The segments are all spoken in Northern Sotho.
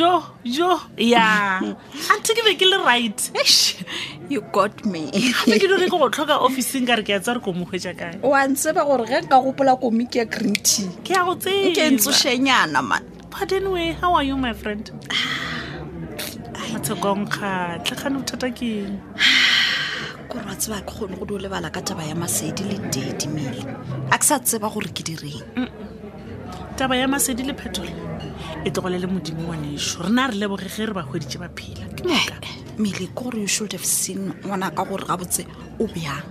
jo jo ya ante ke be ke le right you got me gape ke dore ke go tlhoka officing ka re ke ya tsa re ko mogwetsa kae wa ntseba gore ge nka gopola komi ke ya green tea ke ya go tsee ke ntsošenyana man pardon we how are you my friend matshekongkga tlhagane bothata ke eng kore wa tseba ke kgone go di o lebala ka taba ya masedi le dadi mele a ke sa tseba gore ke direng taba ya masedi le phetola e tlogole le modimo wa nešo rena re leboge ge re ba hweditše ba phela ke moka mele kore you should have seen ngwana ka gore gabotse o bjang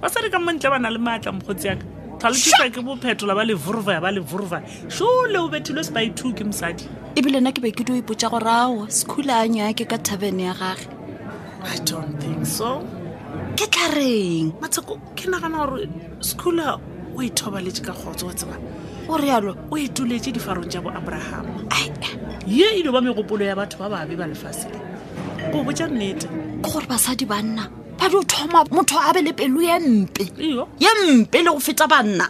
basadi ka montle ba na le maatla mokgotsi yaka tlhalotšisa ke bophetola ba levorva ba levorva šole o bethilwe se by two ke mosadi ebile nna ke be ke di o ipotsa gore ao sekhula a nyake ka thabene ya gage i don't think so ke tla reng matsheko ke nagana gore sekhula o ithobaletse ka kgotso wa tseba o realo o ituletse difarong tša bo abrahama ye e dio ba megopolo ya batho ba babe ba lefasele go botsa nnete gore basadi banna ba di o thoma motho a be le pelo ye mpe ye mpe le go feta banna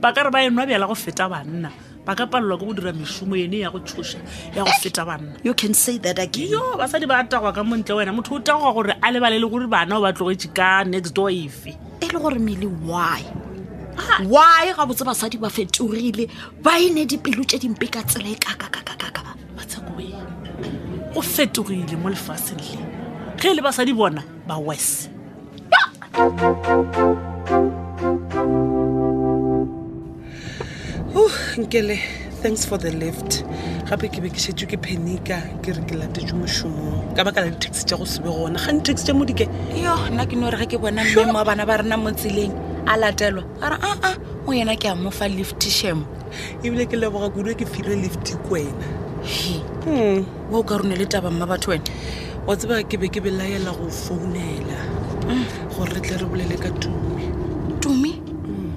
ba ka re ba enwa bjala go feta banna ba ka palelwa ke go dira mešomo ene ya go tshoša ya go feta banna you can say that again yo basadi ba tagwa ka montle wena motho o tagwa gore a lebale le gore bana o ba tlogetše ka next door efe e le gore mele why why ga botse basadi ba fetogile ba e ne dipelo tse dimpe ka tsela e kakakakakaka batsakoe go fetogile mo lefaseng le ge e le basadi bona ba wes nkele thanks for the lift gape ke be ke šetšwe ke phenika ke re ke latetšwe mošomong ka baka la di-taxi tša go sebe gona ga di-taxi tša modike yo nna ke no re ge ke bona mmemo wa bana ba rena mo tseleng a latelwa a re aa o yena ke a mofa lift shemo ebile ke leboga kudu ke file lifti ko wena hmm. wa o ka rone le taba mma batho wena wa tseba ke be ke belaela go founela hmm. gore re tle re bolele ka tumi tumi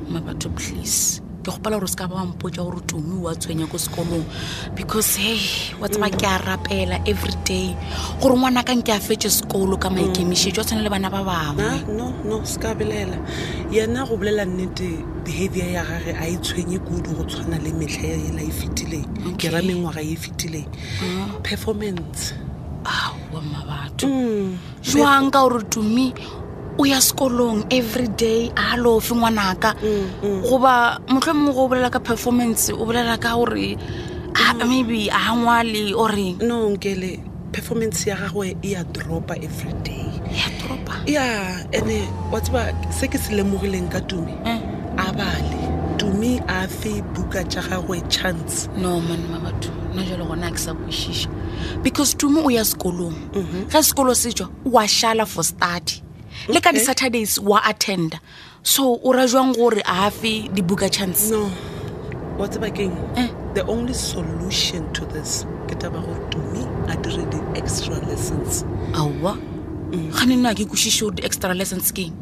mma hmm. batho please ke gopela gore o se ka ba wa mpotsa gore tumi wa tshwenya ko sekolong because he wa tseba ke a rapela every day gore ngwana kang ke a fetse sekolo ka maikemišetso a tshwane le bana ba bangwe no no se ka belela yena go bolela nnete behavior ya gage a e tshwenye kudu go tshwana le metlha ya ela e fetileng ke ra mengwaga e fetileng ah. performance awa mma batho mm. jwang ka gore tumi o ya sekolong every day a lofe ngwanaka mm, mm. goba motlho mongwe go o bolela ka performance o bolela ka gore maybe a ngwale ore no nkele performance ya gagwe e ya dropa every day ya dropa ya ene wa tseba se ke se lemogileng ka tumi eh. a bale tumi a fe buka tša gagwe chance no manema batho nna jalo gona a ke sa kwešiša because tumi o ya sekolong mhm. ge sekolo se tswa wa šala for study le ka di-saturdays wa attenda so o ra jwang gore a gafe dibuka chance no wa tseba keng eh? the only solution to this ke taba gore tumi a dire di-extra lessons aowa mm. gane nna ke kwešiše gore di-extra lessons keng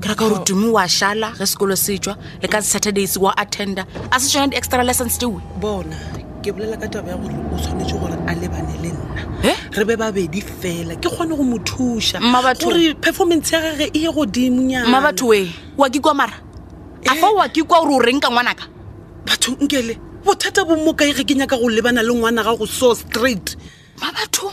ke raka gore oh. tumi wa šala ge sekolo se tswa le ka saturdays wa attenda a se tsone di-extra lessons tewe bona ke bolela ka taba ya gore o tshwanetse gore a lebane le nna Eh? re be babedi fela ke kgone go mo thuša Mma batho. gore performance ya gage e ye godimonyana mma batho we wa ke kwa mara a fa wa ke kwa gore o reng ka ngwanaka batho nkele bothata bo mo kae ge ke nyaka go lebana le ngwana gago so straight mma batho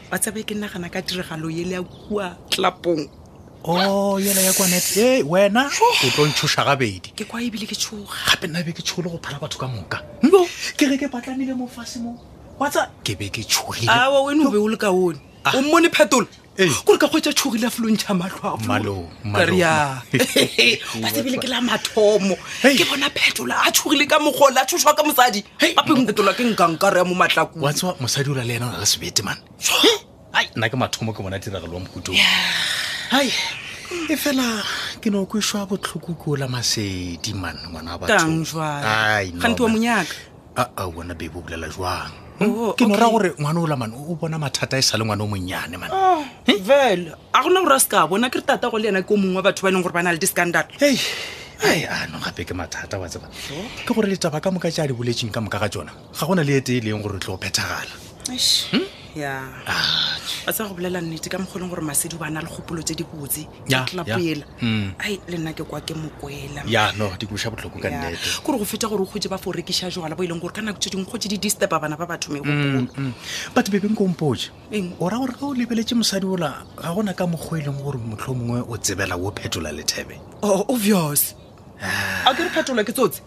wa tsebe ke nagana ka tiragalo ye le ya kua tlapong o oh, yela ya kwane e wena o tlo ntshoša gabedi ke kwa ebile ke tshoga gape nna be ke tshogole go phala batho ka moka ke re ke patlamile mo fase mo watsa ke be ke tshogile awa wene o be o le ka one ah. o mmone phetola kore ka kgwetsa tshogile a flontšha matlhoaokaria ba tsebile ke la mathomo ke bona phetola a tshogile ka mogola a tshošwa ka mosadi Hey, gape nketola ke nkankare ya mo matlakong wa tsewa mosadi o la le ena o na le sebete mane ai nna ke mathomo ke bona tiragalo wa mokutong ai e fela ke no kwešwa botlhoko ke ola masedi man ngwana wa kang batho Ai, jwale no, gante wa man. monyaka a a wona bebe o bolela jwang Oh, ke no ra okay. gore ngwana o la mane o bona mathata e sa le ngwana o monnyane mane vele a gona gore a se ka bona ke re tatago le yena ke o mongwe wa batho ba e leng gore ba na le di-scandal ei ai ano gape ke mathata wa tseba ke gore ditaba ka moka tša di boletseng ka moka ga tsona ga gona le ete e leng gore o tlo go phethagala Hmm? ya Ah, a tsa go bolela nnete ka mokgoleng gore masedi ba na le kgopolo tse di botse Ya, ya. tlapoela Mm. ai le nna ke kwa ke mokwela ya no di koša botlhoko ka Ya. nnete kore go feta gore o kgotse ba fo rekiša jwala bo e leng gore ka nako tse dingwe kgotse di disturba bana ba batho megopolo Mm, mm. but bebe nkompoje eng o ra gore ga o lebeletše mosadi ola ga gona ka mokgwa e leng gore motlho mongwe o tsebela wo phetola lethebe oh, obvious ah. a ke re phetola ke tsotse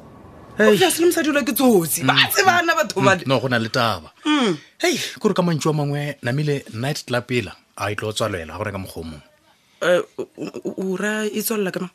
obvious le mosadi ola ke tsotse ba mm. tsebana batho mm. bale no go na le taba mm. hei kore ka mantšu a mangwe namile night club ela a e tlo tswalela ga gona ka mokgwa o mongwe eh, ura e tswalela ka mang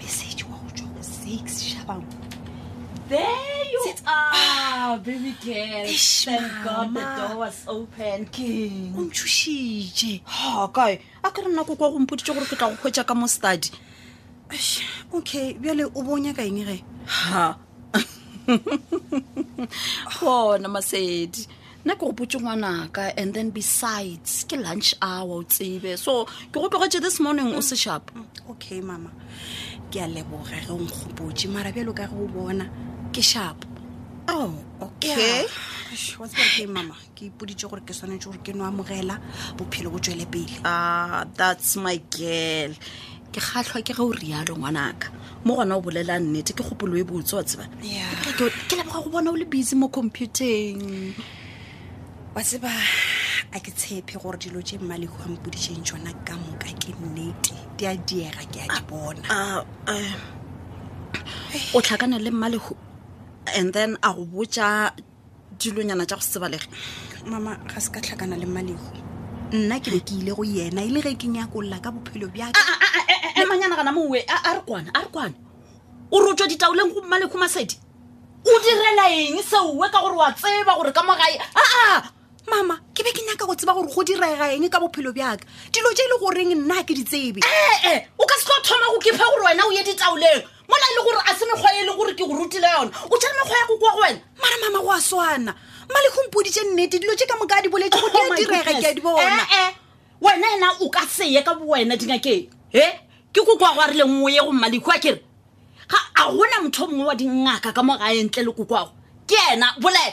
message wa go tšwa go six shabang There you Sit are, baby girl. Ish, Thank God the door was open, King. o ntšhošitše ha kae a ke re nako kwa go mpoditše gore ke tla go hwetša ka mo study Eish, okay bjale o bo o nyaka eng ge ha gona masedi nna ke gopotse ngwanaka and then besides ke lunch hour o tsebe so ke go tlogetše this morning o se sharp mm, okay mama ke a leboga ge o nkgopotse mara bjalo ka ge o bona ke sharp oh okay wa tseba ke mama ke ipoditse gore ke swanetse gore ke no amogela bophelo bo tswele pele ah that's my girl ke kgatlhwa ke ge o rialo ngwanaka mo gona o bolelang nnete ke kgopolo e botse wa tseba ke leboga go bona o le busy mo computeng wa tseba a ke tshepe gore dilo tse mmalego a mpoditseng tsona ka moka ke nnete di a diega ke a di bona ah, ah, ah. o tlhakana le mmalego and then a go botsa dilonyana tša go sebalege mama ga se ka tlhakana le malego nna ke be ke ile go yena e le ge ke nyakolola ka bophelo bjaka ah, ah, ah, eh, eh, eh, manyana gana mowe a re kwana a re kwana o rotswa ditaoleng go mmalego masedi o direla eng seowe ka gore wa tseba gore ka mogae aa mama ke be ke nyaka go tseba gore go direga eng ka bophelo bjaka dilo tse e le goreng nna ke di tsebe ee o ka se tlo thoma go kipha gore wena o ye ditaoleng mola e le gore a se mekgwa e le gore ke go rutile yone o tshwane mekgwa ya go kwa go wena mara mama go a swana male gompoditse nnete dilo tse ka moka a di boletse go oh di direga ke a di bona eh, eh. wena ena o ka seye ka bowena dingakeng e ke ko kwa go a rile nngwe ye go mmalekgo a kere ga a gona motho mongwe wa dingaka ka mo gaentle le kokoago ke ena bolela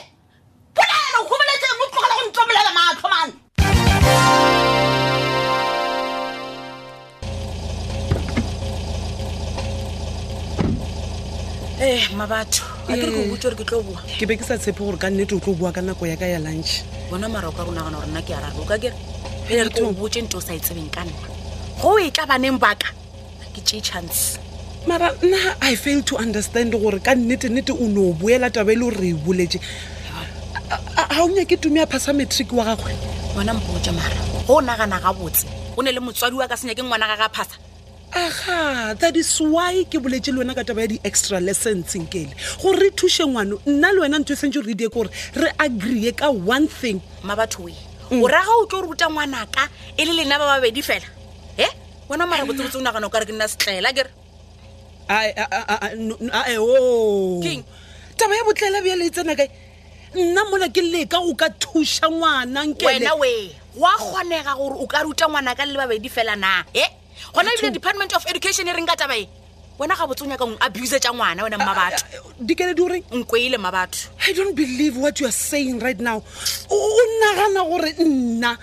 eh ma batho a ke re ke botse gore ke tlo boa ke be ke sa tshepe gore ka nnete o tlo boa ka nako ya ka ya lunch bona mara o ka go nagana gore nna ke arabe o ka kere pele re ko o botse nto o sa e tsebeng ka nna go e tla baneng baka ke tše chance mara nna i fail to understand gore ka nnetennete o ne o boela taba e le gore e boletse ga o nyake tumi ya phasa matric wa gagwe bona mpotse mara go o nagana gabotse o ne le motswadi wa ka senya ke ngwana ga ga phasa aga that is why ke boletse le wena ka taba ya di-extra lessonseng kele gore re thuse ngwano nna le wena ntho e sentse re die ke gore re agreeye ka one thing ma batho e o raga o tlo ruta ngwanaka e le lena ba babedi fela wena mara botsebotse o nagana o ka re ke nna setlela kere Ai, a- a- a- a- no- no, ae, oo. Keng? taba ya botlela bja le e tsena kae nna mola ke leka go ka thuša ngwana nkele wena we wa kgonega gore o ka ruta ngwana ka le babedi fela na e gona ebile department of education e reng ka taba e wena ga botse o nyaka ngwe abuse tša ngwana wena mma batho dikele di goreng nkoile mma batho i don't believe what you are saying right now o o nagana gore nna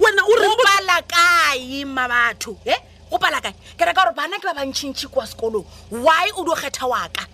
wena o re o bala kae mma batho e go bala kae ke reka gore bana ke ba bantšhintšhi kwa sekolong why o di o kgetha waka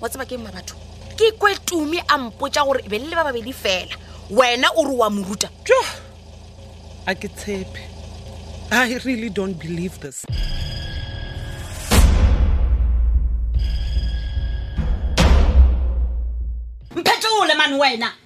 wa tseba ke mma batho ke kwe tumi a mpotsa gore e be le le ba babedi fela wena o re wa mo ruta jo a ke tshepe i really don't believe this mphetole mane wena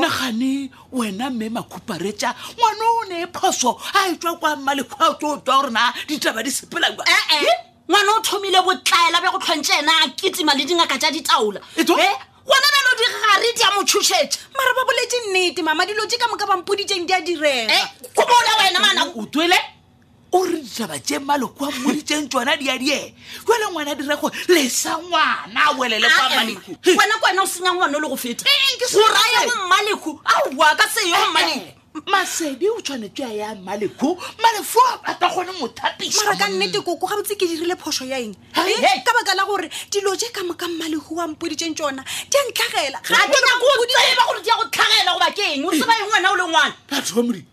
nagane wena mme makhuparetša ngwana o ne e phoso a e tswa kwa mmalekgwa o tlo tswa gorena ditaba di sepelakwa ee eh, eh. ngwana o thomile botlaela be go tlhontše ena a ketima le dingaka tša ditaola eh, gona belo di gare di a mo tshošetša mara ba boletse nnete mama dilo tse ka moka bampoditseng di a direga ko bola wena mana o twele o re ditšhaba tše maloko a mmoditseng tsona di a die jale ngwana dire go lesa ngwana a welele kwa maleko wena kwena o senya ngwana o le go feta go raya go mmaleko a o boa ka seyo go mmaleko masedi o tshwanetse a ya mmaleko malefo a ta kgone mothapisamara ka nnete koko ga botse ke dirile phoso ya eng eh, ka baka la gore dilo je ka moka mmaleko wa mpoditseng tsona di a ntlhagela ga ke nyako o tseba gore di ya go tlhagela goba ke eng o tseba eng ngwana o le ngwana